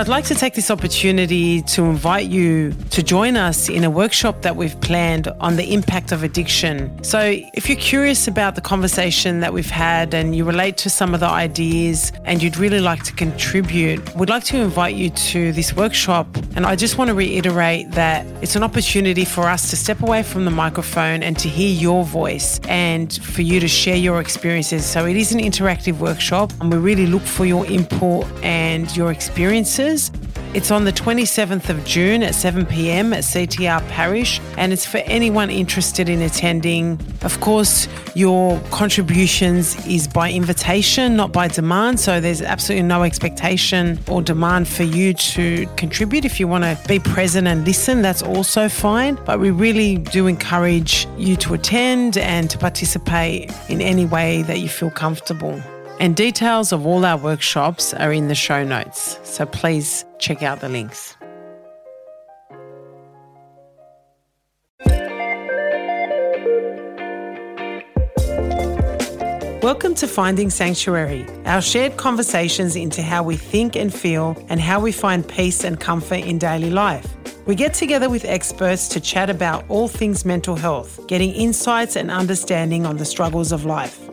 I'd like to take this opportunity to invite you to join us in a workshop that we've planned on the impact of addiction. So, if you're curious about the conversation that we've had and you relate to some of the ideas and you'd really like to contribute, we'd like to invite you to this workshop. And I just want to reiterate that it's an opportunity for us to step away from the microphone and to hear your voice and for you to share your experiences. So, it is an interactive workshop and we really look for your input and your experiences. It's on the 27th of June at 7 pm at CTR Parish, and it's for anyone interested in attending. Of course, your contributions is by invitation, not by demand, so there's absolutely no expectation or demand for you to contribute. If you want to be present and listen, that's also fine, but we really do encourage you to attend and to participate in any way that you feel comfortable. And details of all our workshops are in the show notes, so please check out the links. Welcome to Finding Sanctuary, our shared conversations into how we think and feel and how we find peace and comfort in daily life. We get together with experts to chat about all things mental health, getting insights and understanding on the struggles of life.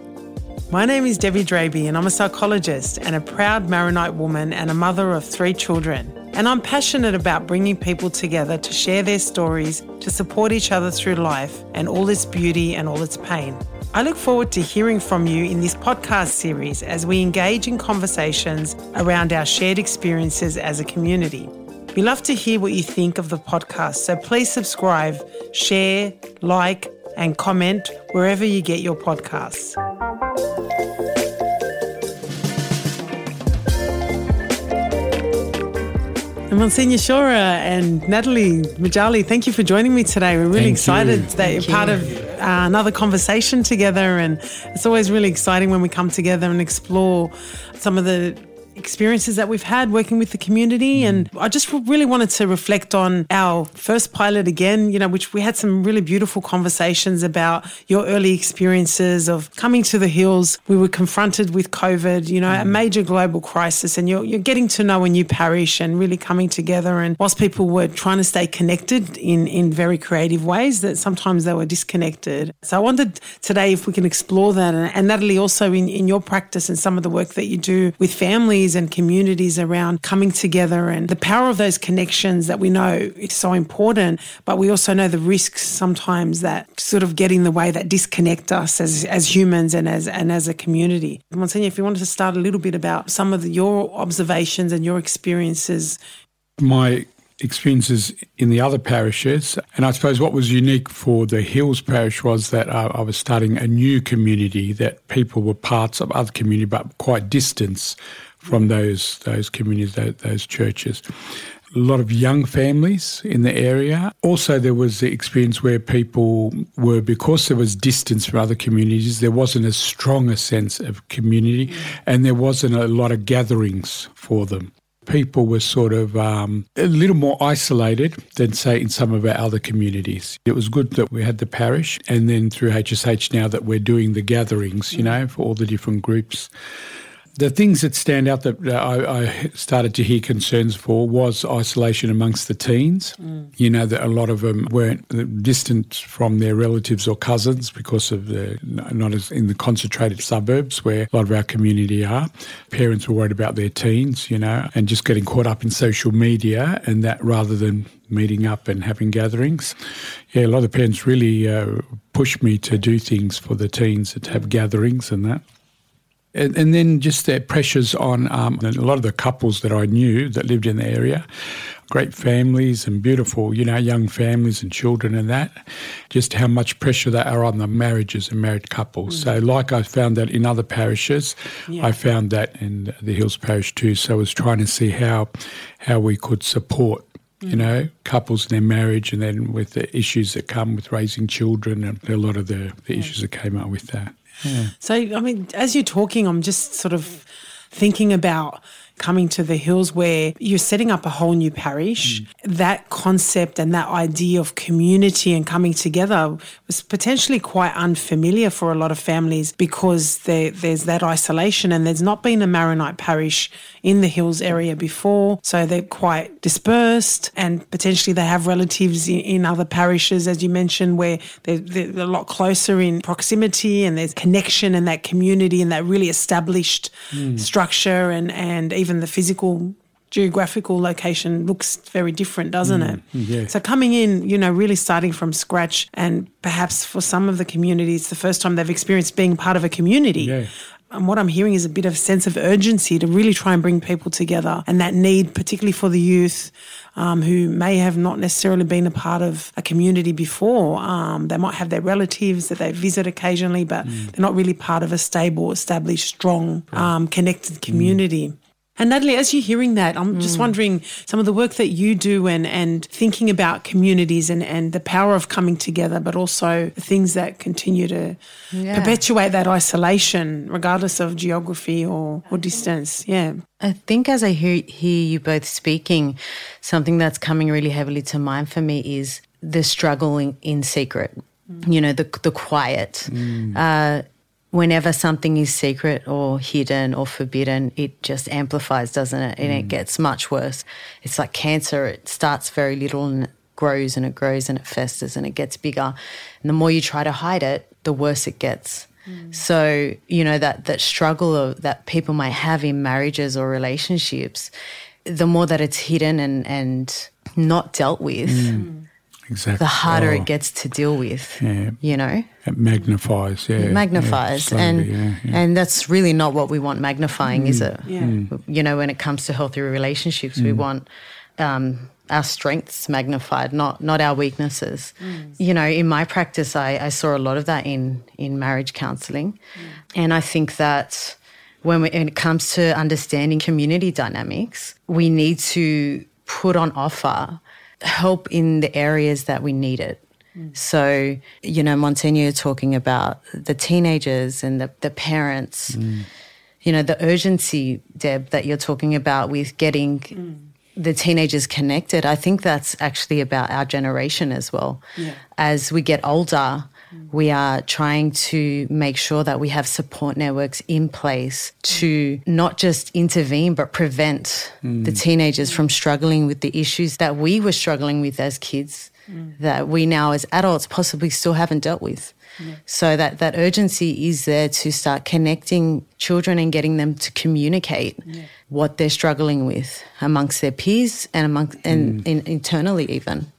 My name is Debbie Draybi, and I'm a psychologist and a proud Maronite woman and a mother of three children. And I'm passionate about bringing people together to share their stories, to support each other through life and all its beauty and all its pain. I look forward to hearing from you in this podcast series as we engage in conversations around our shared experiences as a community. We love to hear what you think of the podcast, so please subscribe, share, like, and comment wherever you get your podcasts. Monsignor Shora and Natalie Moujalli, thank you for joining me today. We're really Thank excited you. that Thank you're part you. of uh, another conversation together. And it's always really exciting when we come together and explore some of the experiences that we've had working with the community. Mm. And I just really wanted to reflect on our first pilot again, you know, which we had some really beautiful conversations about your early experiences of coming to the hills. We were confronted with COVID, you know, a mm. major global crisis, and you're, you're getting to know a new parish and really coming together. And whilst people were trying to stay connected in, in very creative ways, that sometimes they were disconnected. So I wondered today if we can explore that. And, and Natalie, also in, in your practice and some of the work that you do with families and communities around coming together and the power of those connections that we know is so important, but we also know the risks sometimes that sort of get in the way that disconnect us as, as humans and as and as a community. Monsignor, if you wanted to start a little bit about some of the, your observations and your experiences. My experiences in the other parishes, and I suppose what was unique for the Hills parish was that uh, I was starting a new community that people were parts of other community, but quite distant from those those communities, those, those churches. A lot of young families in the area. Also, there was the experience where people were, because there was distance from other communities, there wasn't as strong a sense of community and there wasn't a lot of gatherings for them people were sort of um, a little more isolated than, say, in some of our other communities. It was good that we had the parish, and then through HSH now that we're doing the gatherings, you know, for all the different groups. The things that stand out that I, I started to hear concerns for was isolation amongst the teens. You know, that a lot of them weren't distant from their relatives or cousins because of the not as in the concentrated suburbs where a lot of our community are. Parents were worried about their teens, you know, and just getting caught up in social media and that rather than meeting up and having gatherings. Yeah, a lot of parents really uh, pushed me to do things for the teens to have gatherings and that. And, and then just the pressures on um, a lot of the couples that I knew that lived in the area, great families and beautiful, you know, young families and children and that, just how much pressure they are on the marriages and married couples. So, like I found that in other parishes, I found that in the Hills Parish too. So, I was trying to see how how we could support you know, couples in their marriage and then with the issues that come with raising children and a lot of the, the issues that came up with that. Yeah. So, I mean, as you're talking, I'm just sort of thinking about, coming to the hills where you're setting up a whole new parish. Mm. That concept and that idea of community and coming together was potentially quite unfamiliar for a lot of families because there, there's that isolation and there's not been a Maronite parish in the hills area before. So they're quite dispersed and potentially they have relatives in, in other parishes, as you mentioned, where they're, they're a lot closer in proximity and there's connection and that community and that really established mm. structure and, and even the physical geographical location looks very different, doesn't mm, it? Yeah. So coming in, you know, really starting from scratch, and perhaps for some of the communities, the first time they've experienced being part of a community. Yeah. And what I'm hearing is a bit of sense of urgency to really try and bring people together, and that need, particularly for the youth um, who may have not necessarily been a part of a community before. Um, they might have their relatives that they visit occasionally, but mm. they're not really part of a stable, established, strong, um, connected community. Mm. And Natalie, as you're hearing that, I'm mm. just wondering some of the work that you do and, and thinking about communities and, and the power of coming together, but also the things that continue to yeah. perpetuate that isolation, regardless of geography or, or distance. Yeah. I think as I hear, hear you both speaking, something that's coming really heavily to mind for me is the struggling in secret. Mm. You know, the the quiet. Mm. Uh, whenever something is secret or hidden or forbidden, it just amplifies, doesn't it? And mm. it gets much worse. It's like cancer, it starts very little and it grows and it grows and it festers and it gets bigger. And the more you try to hide it, the worse it gets. Mm. So, you know, that, that struggle of, that people might have in marriages or relationships, the more that it's hidden and, and not dealt with, mm. Exactly. the harder oh. it gets to deal with. Yeah. You know? It magnifies, yeah. It magnifies. Yeah, slowly, and yeah, yeah. and that's really not what we want magnifying, mm. is it? Yeah. Mm. You know, when it comes to healthy relationships, mm. we want um, our strengths magnified, not not our weaknesses. Mm. You know, in my practice I, I, saw a lot of that in in marriage counseling. Mm. And I think that when, we, when it comes to understanding community dynamics, we need to put on offer help in the areas that we need it. So, you know, Monsignor talking about the teenagers and the, the parents, mm. you know, the urgency, Deb, that you're talking about with getting mm. the teenagers connected. I think that's actually about our generation as well. Yeah. As we get older, we are trying to make sure that we have support networks in place to not just intervene, but prevent mm. the teenagers from struggling with the issues that we were struggling with as kids, mm. that we now as adults possibly still haven't dealt with. Yeah. So that, that urgency is there to start connecting children and getting them to communicate yeah. what they're struggling with amongst their peers and among and mm. in, internally even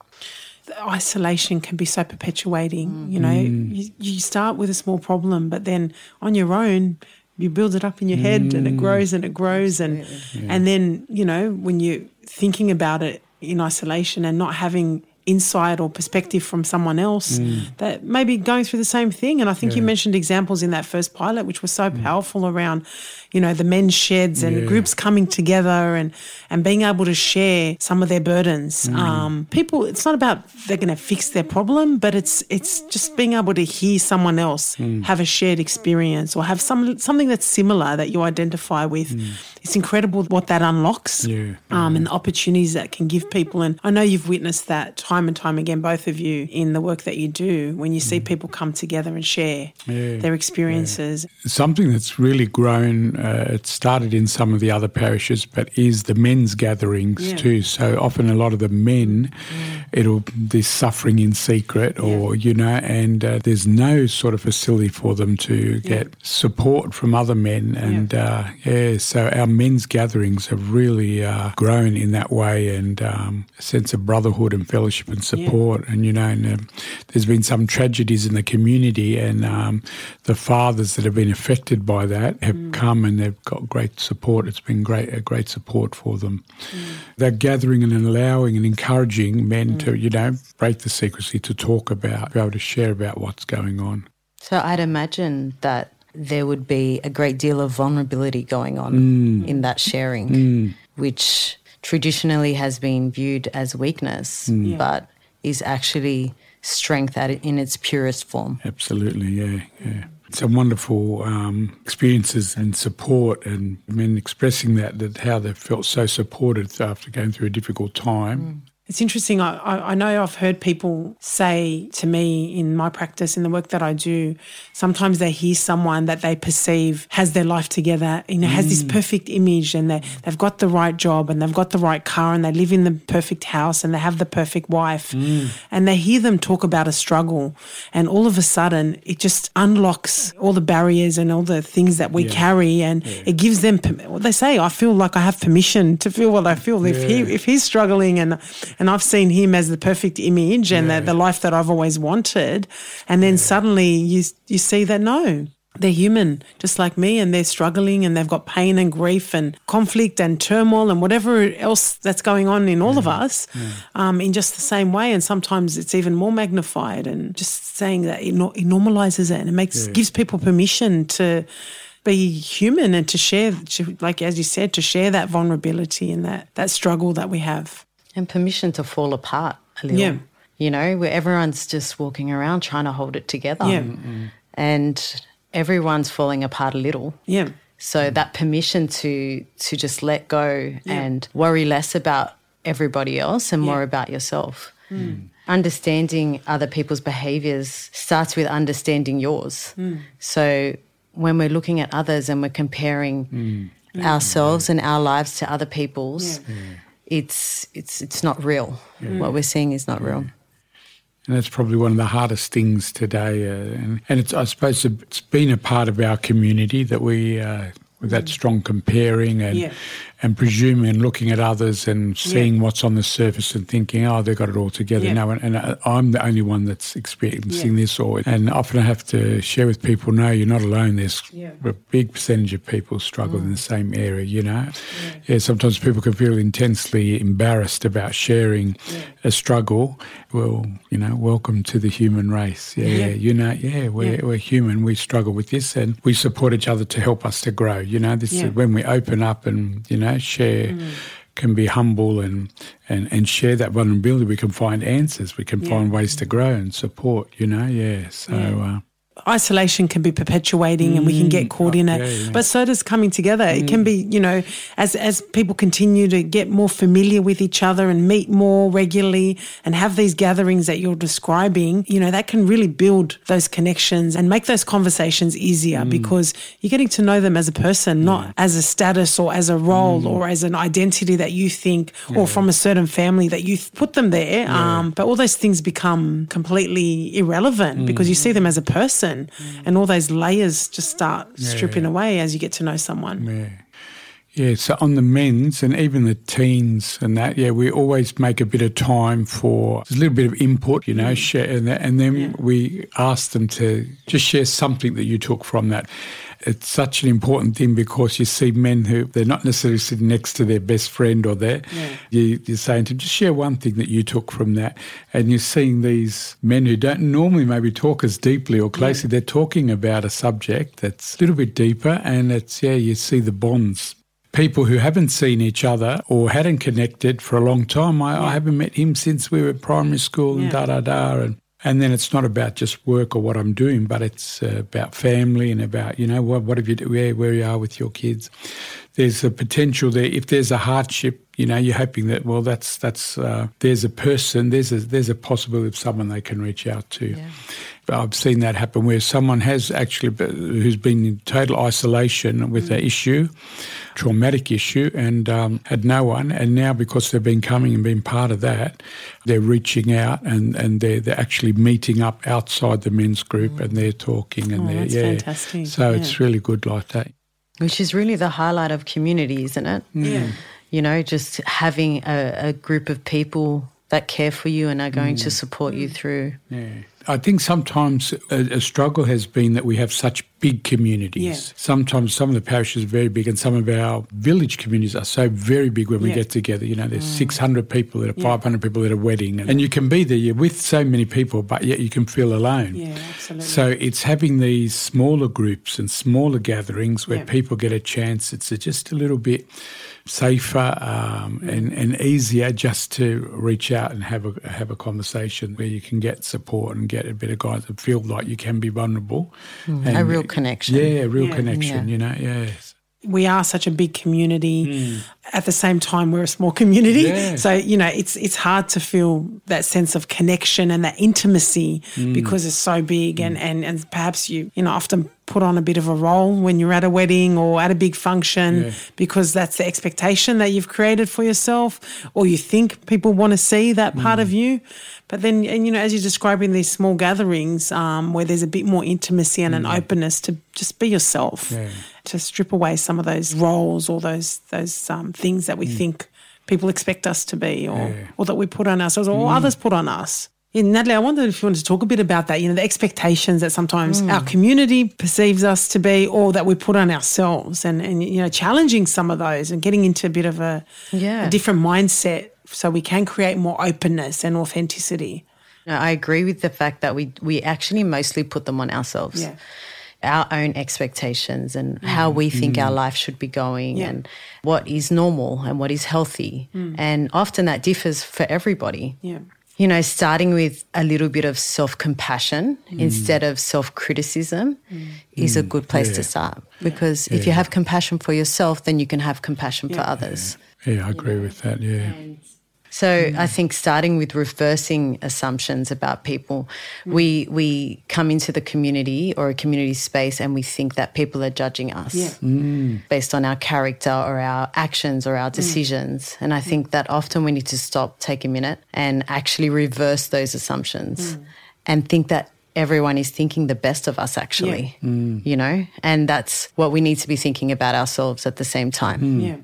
isolation can be so perpetuating. Mm. You know, mm. you, you, start with a small problem, but then on your own, you build it up in your head, and it mm. grows and it grows, and yeah. and then you know when you're thinking about it in isolation and not having insight or perspective from someone else mm. that maybe going through the same thing. And I think yeah. you mentioned examples in that first pilot, which were so mm. powerful around, you know, the men's sheds and yeah. groups coming together and, and being able to share some of their burdens. Mm. Um, people, it's not about they're going to fix their problem, but it's it's just being able to hear someone else mm. have a shared experience or have some something that's similar that you identify with. Mm. It's incredible what that unlocks yeah. um, and the opportunities that can give people. And I know you've witnessed that time and time again, both of you, in the work that you do when you see mm. people come together and share yeah. their experiences. Something that's really grown uh, it started in some of the other parishes, but is the men's gatherings yeah. too. So often a lot of the men, mm. it'll be suffering in secret, or yeah. you know, and uh, there's no sort of facility for them to get support from other men, and uh, yeah, so our men's gatherings have really uh, grown in that way, and um, a sense of brotherhood and fellowship and support, and you know, and, um, there's been some tragedies in the community, and um, the fathers that have been affected by that have mm. come and they've got great support. It's been great, a great support for them. Mm. They're gathering and allowing and encouraging men mm. to, you know, break the secrecy, to talk about, be able to share about what's going on. So I'd imagine that there would be a great deal of vulnerability going on mm. in that sharing, mm. which traditionally has been viewed as weakness, mm. but is actually strength at it in its purest form. Absolutely, yeah, yeah. Some wonderful um, experiences and support, and men expressing that that how they felt so supported after going through a difficult time. Mm. It's interesting. I, I know I've heard people say to me in my practice, in the work that I do, sometimes they hear someone that they perceive has their life together, you know, mm. has this mm. perfect image and they, they've got the right job and they've got the right car and they live in the perfect house and they have the perfect wife. Mm. And they hear them talk about a struggle. And all of a sudden, it just unlocks all the barriers and all the things that we yeah. carry. And yeah. it gives them, what they say, I feel like I have permission to feel what I feel. Yeah. If, he, if he's struggling and and I've seen him as the perfect image and yeah. the, the, life that I've always wanted. And then yeah. suddenly you, you see that no, they're human, just like me, and they're struggling and they've got pain and grief and conflict and turmoil and whatever else that's going on in all yeah. of us yeah. um, in just the same way. And sometimes it's even more magnified. And just saying that it, no, it normalizes it and it makes yeah. gives people permission to be human and to share, like as you said, to share that vulnerability and that that struggle that we have and permission to fall apart a little. Yeah. You know, where everyone's just walking around trying to hold it together. Yeah. Mm-hmm. And everyone's falling apart a little. Yeah. So that permission to to just let go yeah. and worry less about everybody else and more about yourself. Mm. Understanding other people's behaviors starts with understanding yours. Mm. So when we're looking at others and we're comparing mm. ourselves and our lives to other people's, yeah it's it's it's not real. Yeah. What we're seeing is not real. And that's probably one of the hardest things today. Uh, and, and it's, I suppose it's been a part of our community that we, uh, with that strong comparing and yeah and presuming and looking at others and seeing yeah. what's on the surface and thinking, oh, they've got it all together. Yeah. No, and, and, uh, I'm the only one that's experiencing yeah. this. Or and often I have to share with people, no, you're not alone. There's a big percentage of people struggle mm. in the same area. You know, yeah. Sometimes people can feel intensely embarrassed about sharing a struggle. Well, you know, welcome to the human race. Yeah, you know, yeah, we're we're human. We struggle with this, and we support each other to help us to grow. You know, this is when we open up and you know know, share. Mm. Can be humble and, and, and share that vulnerability. We can find answers. We can yeah. find ways to grow and support. You know, yeah. So yeah. Uh, isolation can be perpetuating and we can get mm, caught in it. Yeah, yeah. But so does coming together. Mm. It can be, you know, as as people continue to get more familiar with each other and meet more regularly and have these gatherings that you're describing, you know, that can really build those connections and make those conversations easier mm. because you're getting to know them as a person, not as a status or as a role mm. or as an identity that you think or from a certain family that you put them there. Um, but all those things become completely irrelevant because you see them as a person person, mm. and all those layers just start yeah. stripping away as you get to know someone. Yeah. Yeah, so on the men's and even the teens and that, yeah, we always make a bit of time for a little bit of input, you know, share, and, that, and then yeah. we ask them to just share something that you took from that it's such an important thing because you see men who they're not necessarily sitting next to their best friend or there. Yeah. You, you're saying to just share one thing that you took from that, and you're seeing these men who don't normally maybe talk as deeply or closely. Yeah. They're talking about a subject that's a little bit deeper, and it's yeah, you see the bonds people who haven't seen each other or hadn't connected for a long time. I, yeah. I haven't met him since we were primary school and yeah. da da da. And and then it's not about just work or what I'm doing, but it's uh, about family and about, you know, what, what have you, where, where you are with your kids. There's a potential there. If there's a hardship, you know, you're hoping that, well, that's, that's, uh, there's a person, there's a, there's a possibility of someone they can reach out to. Yeah. I've seen that happen where someone has actually who's been in total isolation with mm. an issue, traumatic issue, and um, had no one. And now because they've been coming and been part of that, they're reaching out and, and they're they're actually meeting up outside the men's group mm. and they're talking and oh, they're yeah. Fantastic. So yeah. it's really good like that. Which is really the highlight of community, isn't it? Mm. Yeah. You know, just having a, a, group of people that care for you and are going mm. to support you through. Yeah. I think sometimes a, a, struggle has been that we have such big communities. Yeah. Sometimes some of the parishes are very big, and some of our village communities are so very big when we Yeah. get together. You know, there's 600 people at a Yeah. 500 people at a wedding, and you can be there. You're with so many people, but yet you can feel alone. Yeah, absolutely. So it's having these smaller groups and smaller gatherings where people get a chance. It's just a little bit safer um, and, and easier just to reach out and have a have a conversation where you can get support and get a bit of guidance and feel like you can be vulnerable. a And- real connection. Yeah, a real Yeah. connection. Yeah. You know, yes. we are such a big community. At the same time, we're a small community. Yeah. So, you know, it's it's hard to feel that sense of connection and that intimacy because it's so big and, and, and perhaps you, you know, often put on a bit of a role when you're at a wedding or at a big function Yeah. because that's the expectation that you've created for yourself or you think people want to see that part of you. But then, and you know, as you're describing these small gatherings um, where there's a bit more intimacy and an openness to just be yourself, Yeah. to strip away some of those roles or those those um, things that we mm. think people expect us to be, or Yeah. or that we put on ourselves, or mm. others put on us. Yeah, Natalie, I wondered if you wanted to talk a bit about that. You know, the expectations that sometimes mm. our community perceives us to be, or that we put on ourselves, and and you know, challenging some of those and getting into a bit of a, Yeah. a different mindset, so we can create more openness and authenticity. No, I agree with the fact that we we actually mostly put them on ourselves. Yeah. Our own expectations and mm. how we think our mm. life should be going Yeah. and what is normal and what is healthy. Mm. And often that differs for everybody. Yeah. You know, starting with a little bit of self compassion instead of self criticism is a good place to start. Because if you have compassion for yourself, then you can have compassion for others. Yeah, I agree with that. Yeah. So I hmm. think starting with reversing assumptions about people, hmm. we we come into the community or a community space and we think that people are judging us Yeah. Hmm. based on our character or our actions or our decisions. And I think that often we need to stop, take a minute, and actually reverse those assumptions and think that everyone is thinking the best of us actually you know? And that's what we need to be thinking about ourselves at the same time. Yeah.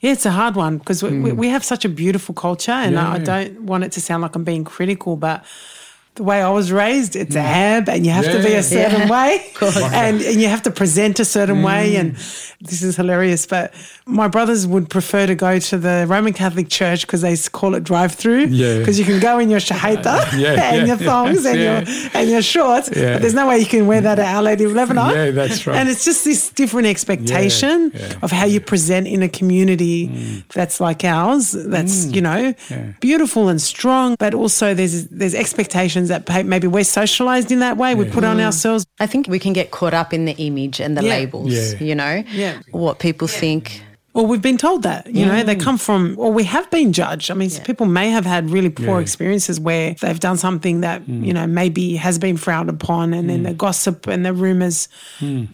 Yeah, it's a hard one because we, we, hmm. we have such a beautiful culture, and I, I don't want it to sound like I'm being critical, but the way I was raised, it's a mm. hab, and you have to be a certain Yeah. way, and, and you have to present a certain mm. way. And this is hilarious, but my brothers would prefer to go to the Roman Catholic Church because they call it drive-through, Yeah. because you can go in your shahita Yeah, and yeah, your thongs and yeah. your and your shorts, Yeah. but there's no way you can wear that at Our Lady of Lebanon. Yeah, that's right. And it's just this different expectation yeah, of how you present in a community mm. that's like ours. That's you know Yeah. beautiful and strong, but also there's there's expectations that maybe we're socialized in that way. We put on mm. ourselves. I think we can get caught up in the image and the Yeah. labels, Yeah. you know, Yeah. what people think. Or we've been told that, you know, they mm. come from, or we have been judged. I mean, Yeah. people may have had really poor Yeah. experiences where they've done something that, mm. you know, maybe has been frowned upon, and then the gossip and the rumors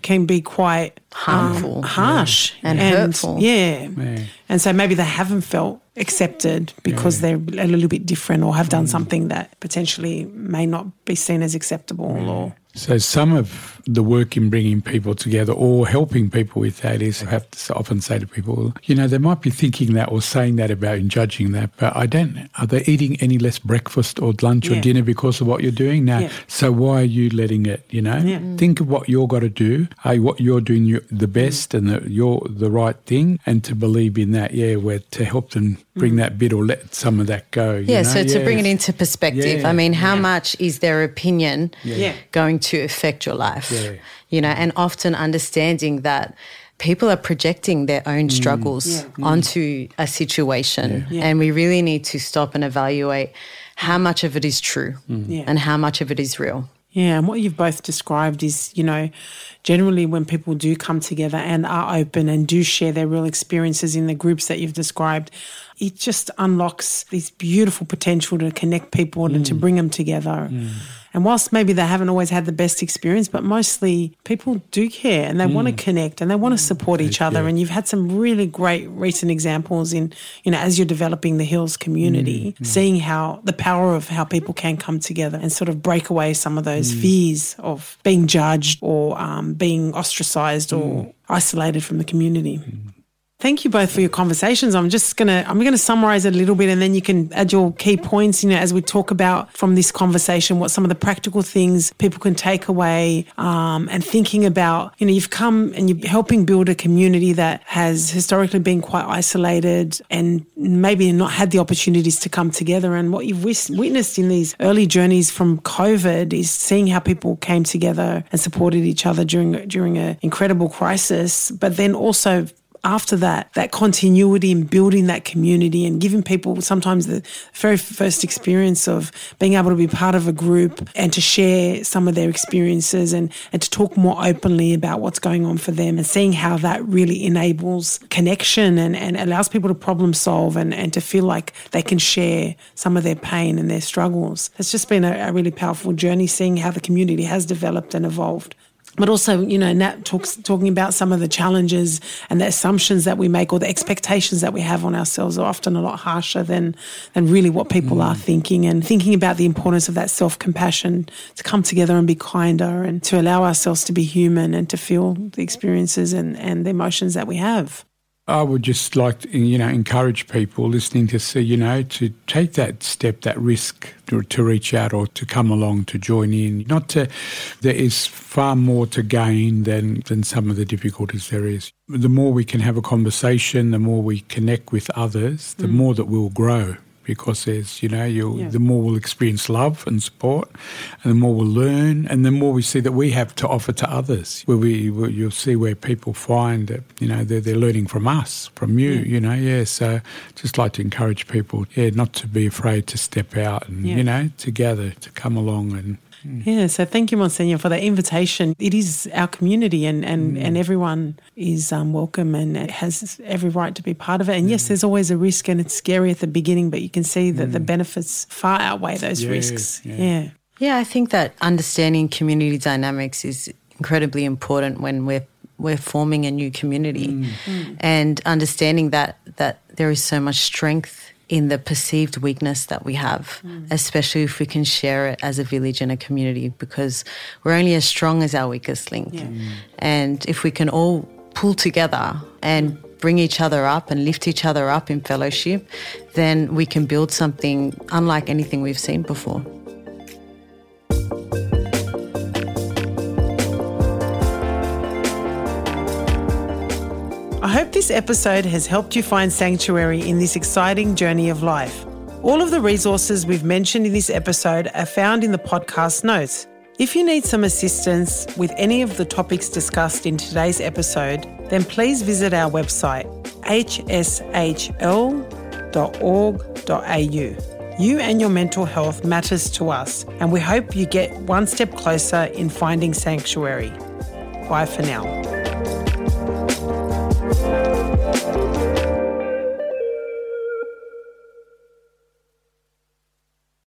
can be quite um, Harmful. um, harsh And hurtful. Yeah. Yeah. And so maybe they haven't felt accepted because they're a little bit different or have done mm. something that potentially may not be seen as acceptable or. So some of the work in bringing people together or helping people with that is I have to often say to people, you know, they might be thinking that or saying that about and judging that, but I don't. Are they eating any less breakfast or lunch Yeah. or dinner because of what you're doing? now? Yeah. So why are you letting it? You know, Yeah. Mm. think of what you're got to do. Are what you're doing you the mm. best and the, you're the right thing, and to believe in that. Yeah, where to help them bring that bit or let some of that go. you Yeah, know? so to bring it into perspective, Yeah. I mean, how much is their opinion Yeah. going to affect your life? Yeah. You know, and often understanding that people are projecting their own mm. struggles Yeah. Mm. onto a situation. Yeah. And we really need to stop and evaluate how much of it is true mm. Yeah. and how much of it is real. Yeah, and what you've both described is, you know, generally when people do come together and are open and do share their real experiences in the groups that you've described, it just unlocks this beautiful potential to connect people and to mm. bring them together. Mm. And whilst maybe they haven't always had the best experience, but mostly people do care and they want to mm. connect and they want to support each other. yeah. And you've had some really great recent examples in, you know, as you're developing the Hills community, seeing how the power of how people can come together and sort of break away some of those fears of being judged or um, being ostracized or isolated from the community. Thank you both for your conversations. I'm just gonna I'm gonna summarize it a little bit, and then you can add your key points. You know, as we talk about from this conversation, what some of the practical things people can take away, um, and thinking about. You know, you've come and you're helping build a community that has historically been quite isolated and maybe not had the opportunities to come together. And what you've witnessed in these early journeys from COVID is seeing how people came together and supported each other during during an incredible crisis, but then also after that, that continuity and building that community and giving people sometimes the very first experience of being able to be part of a group and to share some of their experiences and, and to talk more openly about what's going on for them and seeing how that really enables connection and, and allows people to problem solve and, and to feel like they can share some of their pain and their struggles. It's just been a, a really powerful journey seeing how the community has developed and evolved but also, you know, Nat talks talking about some of the challenges and the assumptions that we make or the expectations that we have on ourselves are often a lot harsher than than really what people mm. are thinking and thinking about the importance of that self compassion to come together and be kinder and to allow ourselves to be human and to feel the experiences and, and the emotions that we have. I would just like to, you know, encourage people listening to see, you know, to take that step, that risk to, to, reach out or to come along to join in. Not to, there is far more to gain than, than some of the difficulties there is. The more we can have a conversation, the more we connect with others, the mm. more that we'll grow because there's, you know, yeah. the more we'll experience love and support, and the more we'll learn, and the more we see that we have to offer to others. Where we, where you'll see where people find that, you know, they're, they're learning from us, from you, yeah. you know, yeah. So just like to encourage people, yeah, not to be afraid to step out and, yeah. you know, together to come along and. Yeah, so thank you, Monsignor, for that invitation. It is our community, and, and, mm. and everyone is um, welcome and has every right to be part of it. And mm. yes, there's always a risk, and it's scary at the beginning, but you can see that the mm. benefits far outweigh those yeah, risks. Yeah. yeah. Yeah, I think that understanding community dynamics is incredibly important when we're we're forming a new community, mm. and understanding that that there is so much strength in the perceived weakness that we have, mm. especially if we can share it as a village and a community, because we're only as strong as our weakest link. Yeah. Mm. And if we can all pull together and bring each other up and lift each other up in fellowship, then we can build something unlike anything we've seen before. Hope this episode has helped you find sanctuary in this exciting journey of life. All of the resources we've mentioned in this episode are found in the podcast notes. If you need some assistance with any of the topics discussed in today's episode, then please visit our website hshl.org.au. You and your mental health matters to us, and we hope you get one step closer in finding sanctuary. Bye for now.